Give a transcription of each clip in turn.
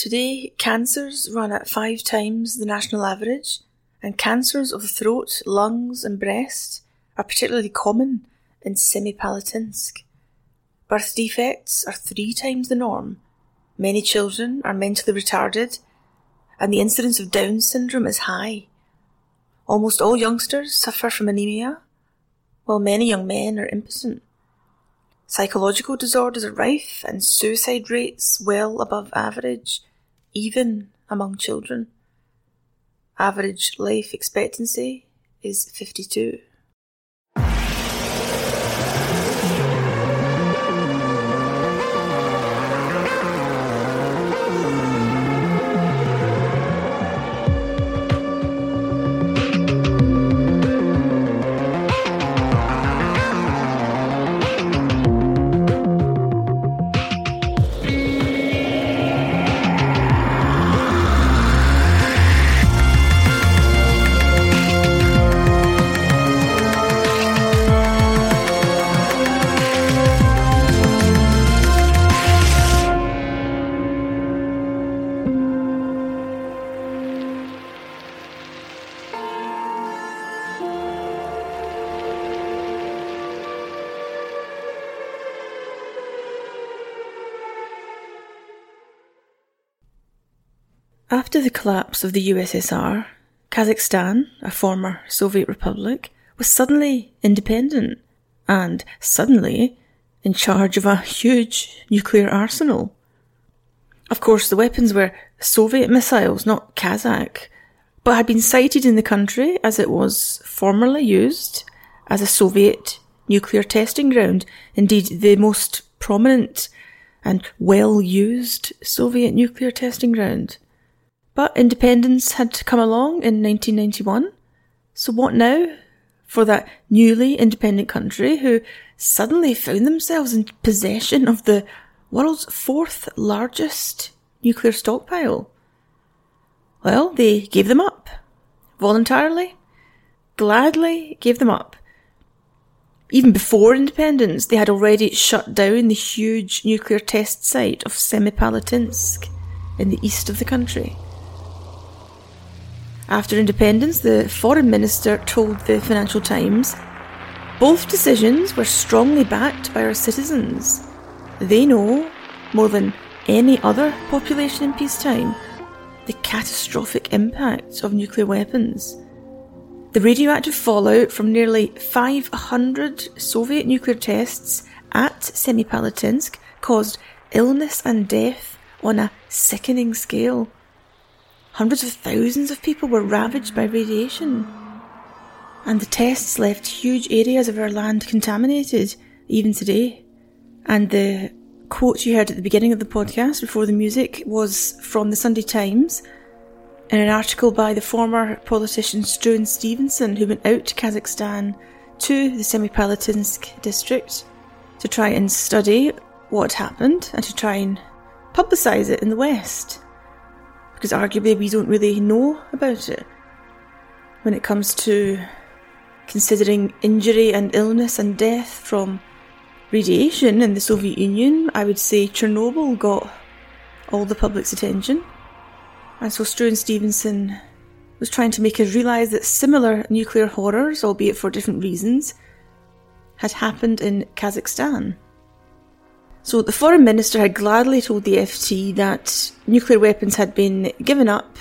Today, cancers run at five times the national average, and cancers of the throat, lungs, and breast are particularly common in Semipalatinsk. Birth defects are three times the norm. Many children are mentally retarded, and the incidence of Down syndrome is high. Almost all youngsters suffer from anemia, while many young men are impotent. Psychological disorders are rife, and suicide rates well above average even among children. Average life expectancy is 52. After the collapse of the USSR, Kazakhstan, a former Soviet republic, was suddenly independent and suddenly in charge of a huge nuclear arsenal. Of course, the weapons were Soviet missiles, not Kazakh, but had been sited in the country as it was formerly used as a Soviet nuclear testing ground, indeed, the most prominent and well used Soviet nuclear testing ground. But independence had come along in 1991. So what now for that newly independent country who suddenly found themselves in possession of the world's fourth largest nuclear stockpile? Well, they gave them up. Voluntarily. Gladly gave them up. Even before independence, they had already shut down the huge nuclear test site of Semipalatinsk in the east of the country. After independence, the foreign minister told the Financial Times both decisions were strongly backed by our citizens. They know, more than any other population in peacetime, the catastrophic impact of nuclear weapons. The radioactive fallout from nearly 500 Soviet nuclear tests at Semipalatinsk caused illness and death on a sickening scale. Hundreds of thousands of people were ravaged by radiation. And the tests left huge areas of our land contaminated, even today. And the quote you heard at the beginning of the podcast before the music was from the Sunday Times in an article by the former politician Struan Stevenson, who went out to Kazakhstan to the Semipalatinsk district to try and study what happened and to try and publicise it in the West because arguably we don't really know about it when it comes to considering injury and illness and death from radiation in the Soviet Union. I would say Chernobyl got all the public's attention. And so Struan Stevenson was trying to make us realise that similar nuclear horrors, albeit for different reasons, had happened in Kazakhstan. So the foreign minister had gladly told the FT that nuclear weapons had been given up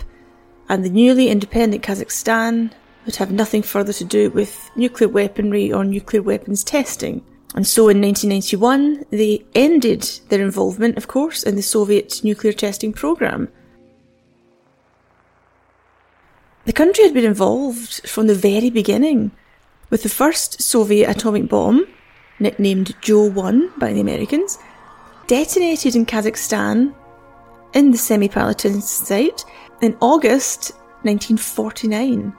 and the newly independent Kazakhstan would have nothing further to do with nuclear weaponry or nuclear weapons testing. And so in 1991, they ended their involvement, of course, in the Soviet nuclear testing program. The country had been involved from the very beginning, with the first Soviet atomic bomb, nicknamed Joe 1 by the Americans, detonated in Kazakhstan in the Semipalatinsk site in August 1949.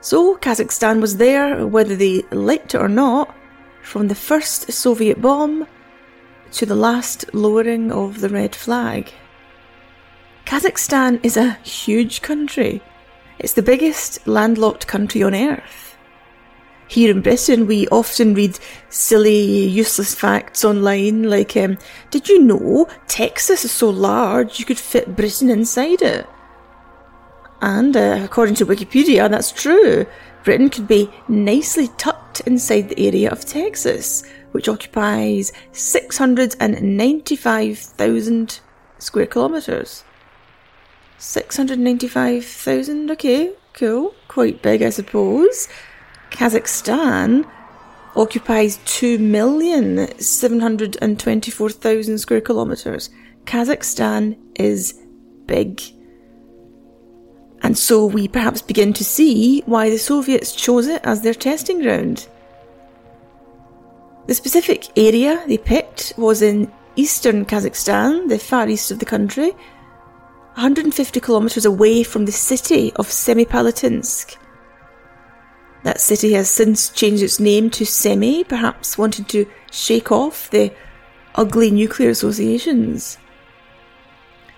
So Kazakhstan was there, whether they liked it or not, from the first Soviet bomb to the last lowering of the red flag. Kazakhstan is a huge country. It's the biggest landlocked country on earth. Here in Britain, we often read silly, useless facts online, like, um, did you know Texas is so large you could fit Britain inside it? And uh, according to Wikipedia, that's true. Britain could be nicely tucked inside the area of Texas, which occupies 695,000 square kilometres. 695,000, okay, cool. Quite big, I suppose. Kazakhstan occupies 2,724,000 square kilometres. Kazakhstan is big. And so we perhaps begin to see why the Soviets chose it as their testing ground. The specific area they picked was in eastern Kazakhstan, the far east of the country, 150 kilometres away from the city of Semipalatinsk. That city has since changed its name to Semi, perhaps wanting to shake off the ugly nuclear associations.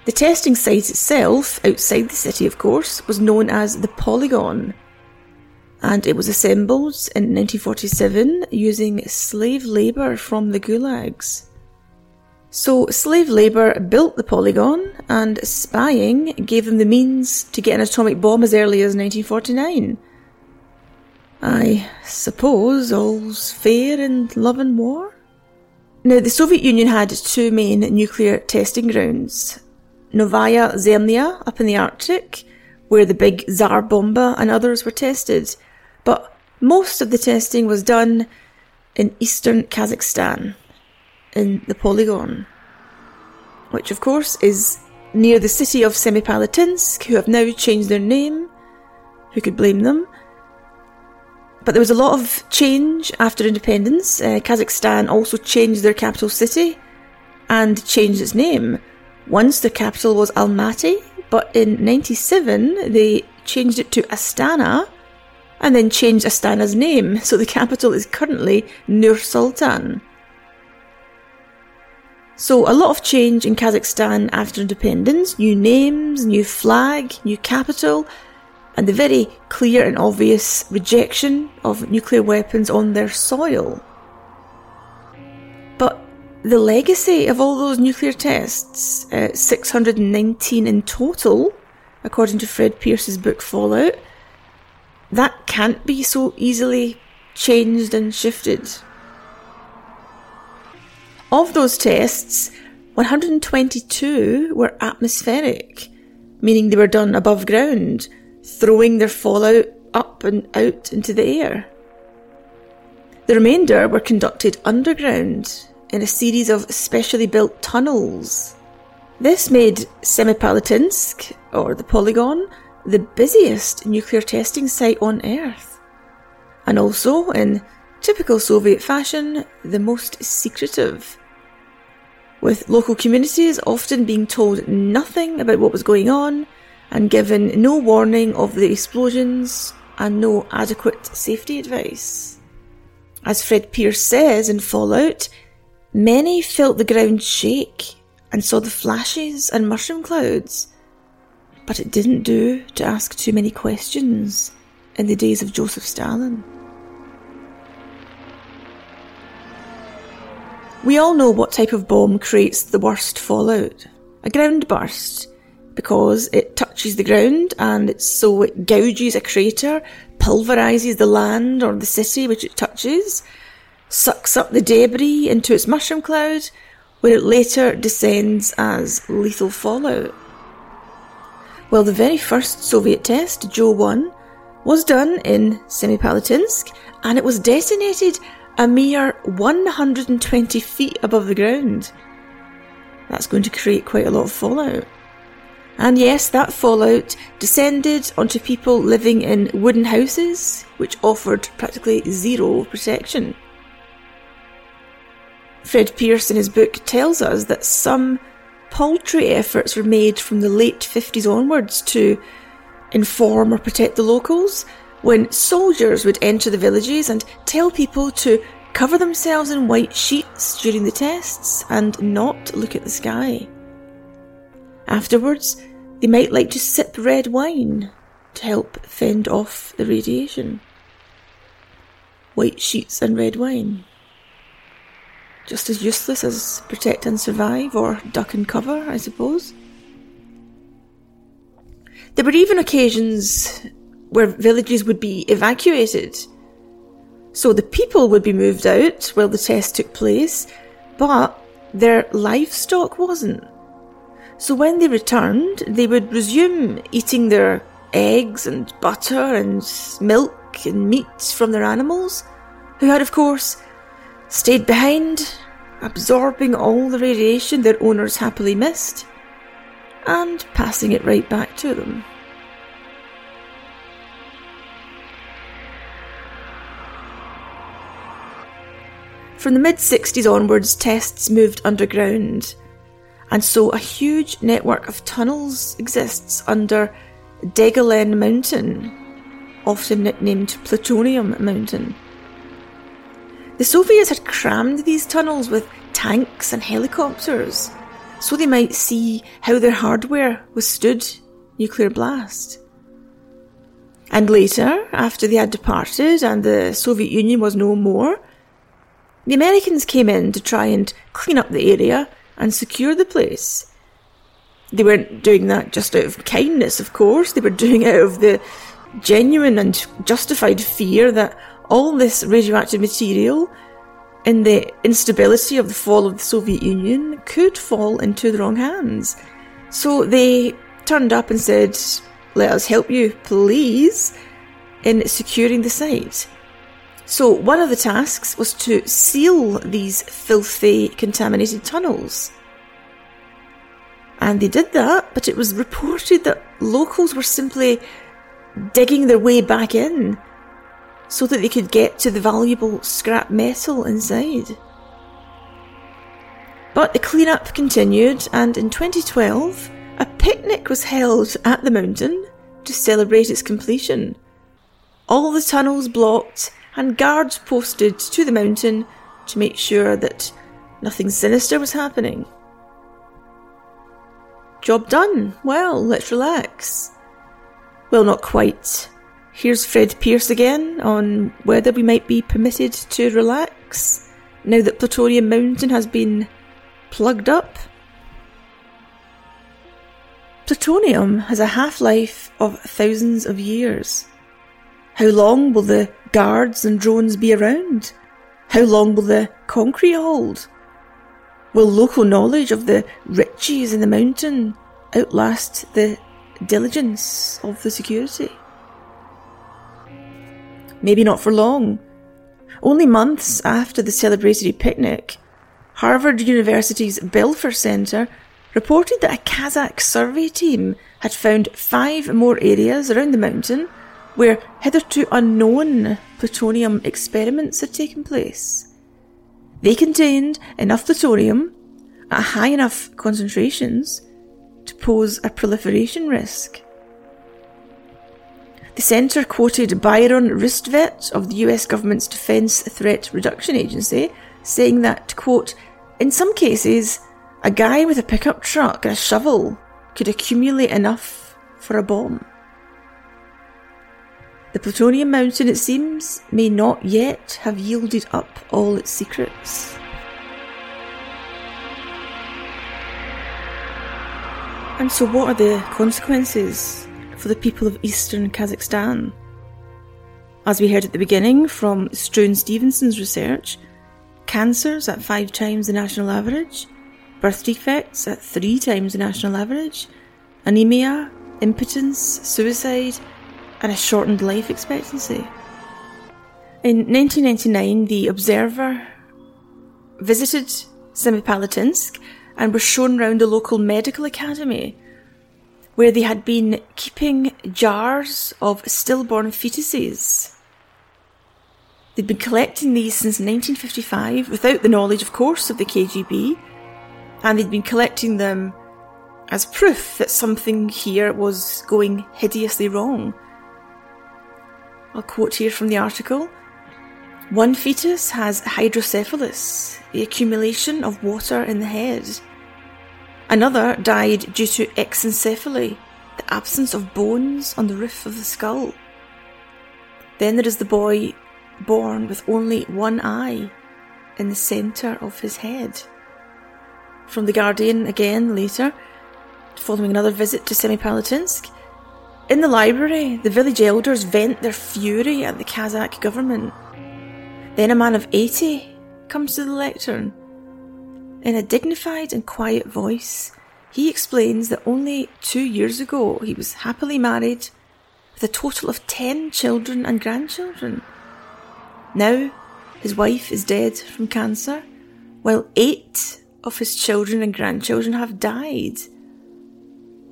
The testing site itself, outside the city of course, was known as the Polygon, and it was assembled in 1947 using slave labour from the gulags. So, slave labour built the polygon, and spying gave them the means to get an atomic bomb as early as 1949. I suppose all's fair in love and war? Now, the Soviet Union had two main nuclear testing grounds Novaya Zemlya up in the Arctic, where the big Tsar Bomba and others were tested, but most of the testing was done in eastern Kazakhstan, in the Polygon, which of course is near the city of Semipalatinsk, who have now changed their name. Who could blame them? But there was a lot of change after independence. Uh, Kazakhstan also changed their capital city and changed its name. Once the capital was Almaty, but in 97 they changed it to Astana and then changed Astana's name, so the capital is currently Nur Sultan. So, a lot of change in Kazakhstan after independence new names, new flag, new capital, and the very clear and obvious rejection of nuclear weapons on their soil. But the legacy of all those nuclear tests, uh, 619 in total, according to Fred Pearce's book Fallout, that can't be so easily changed and shifted. Of those tests, 122 were atmospheric, meaning they were done above ground, throwing their fallout up and out into the air. The remainder were conducted underground in a series of specially built tunnels. This made Semipalatinsk, or the Polygon, the busiest nuclear testing site on Earth. And also, in typical Soviet fashion, the most secretive. With local communities often being told nothing about what was going on and given no warning of the explosions and no adequate safety advice. As Fred Pearce says in Fallout, many felt the ground shake and saw the flashes and mushroom clouds, but it didn't do to ask too many questions in the days of Joseph Stalin. We all know what type of bomb creates the worst fallout a ground burst, because it touches the ground and so it gouges a crater, pulverizes the land or the city which it touches, sucks up the debris into its mushroom cloud, where it later descends as lethal fallout. Well, the very first Soviet test, Joe 1, was done in Semipalatinsk and it was detonated a mere 120 feet above the ground. That's going to create quite a lot of fallout. And yes, that fallout descended onto people living in wooden houses, which offered practically zero protection. Fred Pearce in his book tells us that some paltry efforts were made from the late 50s onwards to inform or protect the locals when soldiers would enter the villages and tell people to cover themselves in white sheets during the tests and not look at the sky. Afterwards, they might like to sip red wine to help fend off the radiation. white sheets and red wine. Just as useless as protect and survive or duck and cover, I suppose. There were even occasions where villages would be evacuated. So the people would be moved out while the test took place, but their livestock wasn't. So when they returned, they would resume eating their eggs and butter and milk and meat from their animals, who had, of course, stayed behind, absorbing all the radiation their owners happily missed, and passing it right back to them. From the mid 60s onwards, tests moved underground, and so a huge network of tunnels exists under Degelen Mountain, often nicknamed Plutonium Mountain. The Soviets had crammed these tunnels with tanks and helicopters so they might see how their hardware withstood nuclear blast. And later, after they had departed and the Soviet Union was no more, the Americans came in to try and clean up the area and secure the place. They weren't doing that just out of kindness, of course. They were doing it out of the genuine and justified fear that all this radioactive material in the instability of the fall of the Soviet Union could fall into the wrong hands. So they turned up and said, Let us help you, please, in securing the site. So one of the tasks was to seal these filthy, contaminated tunnels. And they did that, but it was reported that locals were simply digging their way back in so that they could get to the valuable scrap metal inside. But the cleanup continued, and in 2012, a picnic was held at the mountain to celebrate its completion. All the tunnels blocked and guards posted to the mountain to make sure that nothing sinister was happening. Job done. Well, let's relax. Well, not quite. Here's Fred Pearce again on whether we might be permitted to relax now that Plutonium Mountain has been plugged up. Plutonium has a half life of thousands of years. How long will the guards and drones be around? How long will the concrete hold? Will local knowledge of the riches in the mountain outlast the diligence of the security? Maybe not for long. Only months after the celebratory picnic, Harvard University's Belfer Center reported that a Kazakh survey team had found five more areas around the mountain where hitherto unknown plutonium experiments had taken place. They contained enough plutonium at high enough concentrations to pose a proliferation risk. The centre quoted Byron Ristvet of the US government's Defence Threat Reduction Agency, saying that, quote, in some cases, a guy with a pickup truck and a shovel could accumulate enough for a bomb. The plutonium mountain, it seems, may not yet have yielded up all its secrets. And so, what are the consequences for the people of eastern Kazakhstan? As we heard at the beginning from Struan Stevenson's research, cancers at five times the national average, birth defects at three times the national average, anemia, impotence, suicide, and a shortened life expectancy. In 1999, the Observer visited Semipalatinsk and was shown round a local medical academy where they had been keeping jars of stillborn fetuses. They'd been collecting these since 1955 without the knowledge, of course, of the KGB, and they'd been collecting them as proof that something here was going hideously wrong. I'll quote here from the article. One fetus has hydrocephalus, the accumulation of water in the head. Another died due to exencephaly, the absence of bones on the roof of the skull. Then there is the boy born with only one eye in the centre of his head. From The Guardian again later, following another visit to Semipalatinsk. In the library, the village elders vent their fury at the Kazakh government. Then a man of 80 comes to the lectern. In a dignified and quiet voice, he explains that only two years ago he was happily married with a total of 10 children and grandchildren. Now, his wife is dead from cancer, while eight of his children and grandchildren have died.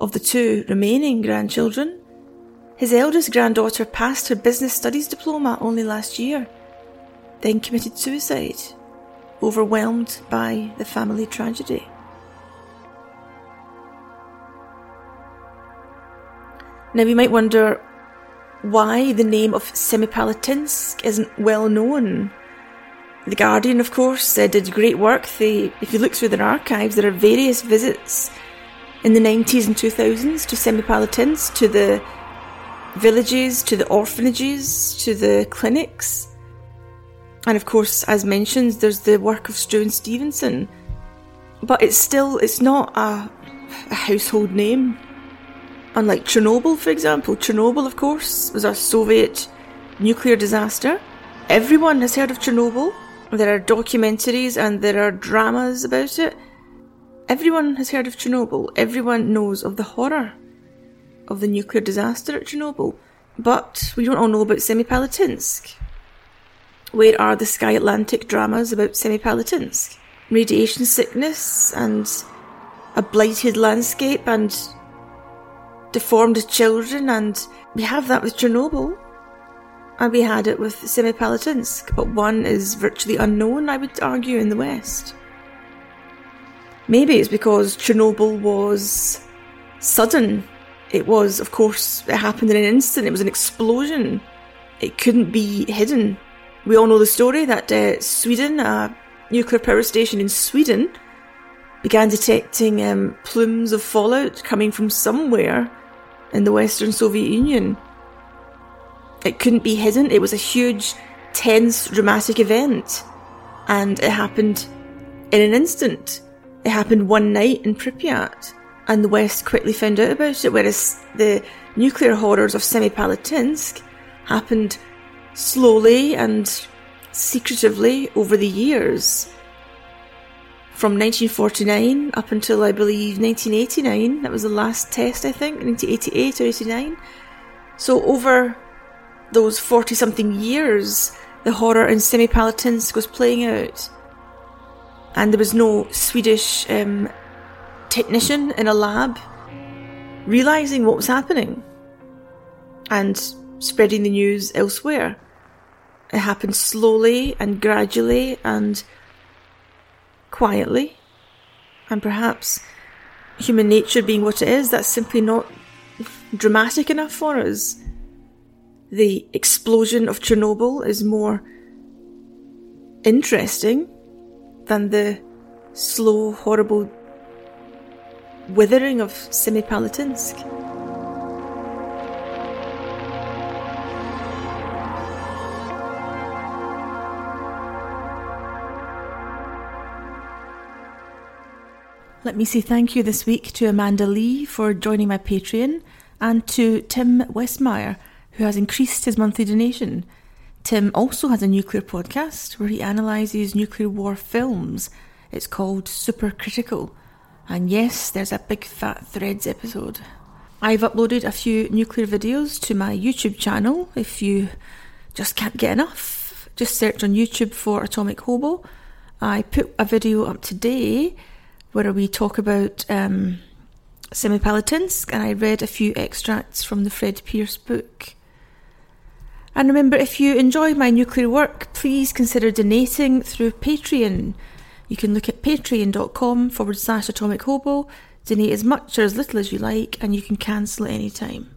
Of the two remaining grandchildren, his eldest granddaughter passed her business studies diploma only last year, then committed suicide, overwhelmed by the family tragedy. Now, we might wonder why the name of Semipalatinsk isn't well known. The Guardian, of course, uh, did great work. They, if you look through their archives, there are various visits in the 90s and 2000s to Semipalatinsk, to the villages, to the orphanages, to the clinics. And of course, as mentioned, there's the work of Struan Stevenson. But it's still, it's not a, a household name. Unlike Chernobyl, for example. Chernobyl, of course, was a Soviet nuclear disaster. Everyone has heard of Chernobyl. There are documentaries and there are dramas about it. Everyone has heard of Chernobyl. Everyone knows of the horror of the nuclear disaster at Chernobyl. But we don't all know about Semipalatinsk. Where are the Sky Atlantic dramas about Semipalatinsk? Radiation sickness and a blighted landscape and deformed children, and we have that with Chernobyl. And we had it with Semipalatinsk, but one is virtually unknown, I would argue, in the West. Maybe it's because Chernobyl was sudden. It was, of course, it happened in an instant. It was an explosion. It couldn't be hidden. We all know the story that uh, Sweden, a nuclear power station in Sweden, began detecting um, plumes of fallout coming from somewhere in the Western Soviet Union. It couldn't be hidden. It was a huge, tense, dramatic event. And it happened in an instant. It happened one night in Pripyat, and the West quickly found out about it, whereas the nuclear horrors of Semipalatinsk happened slowly and secretively over the years. From 1949 up until I believe 1989, that was the last test, I think, 1988 or 89. So, over those 40 something years, the horror in Semipalatinsk was playing out and there was no Swedish um, technician in a lab realizing what was happening and spreading the news elsewhere. It happened slowly and gradually and quietly, and perhaps human nature being what it is, that's simply not dramatic enough for us. The explosion of Chernobyl is more interesting than the slow, horrible withering of Semipalatinsk. Let me say thank you this week to Amanda Lee for joining my Patreon and to Tim Westmeyer, who has increased his monthly donation. Tim also has a nuclear podcast where he analyses nuclear war films. It's called Supercritical. And yes, there's a big fat Threads episode. I've uploaded a few nuclear videos to my YouTube channel if you just can't get enough. Just search on YouTube for Atomic Hobo. I put a video up today where we talk about um, Semipalatinsk and I read a few extracts from the Fred Pearce book. And remember, if you enjoy my nuclear work, please consider donating through Patreon. You can look at patreon.com forward slash atomic hobo, donate as much or as little as you like, and you can cancel at any time.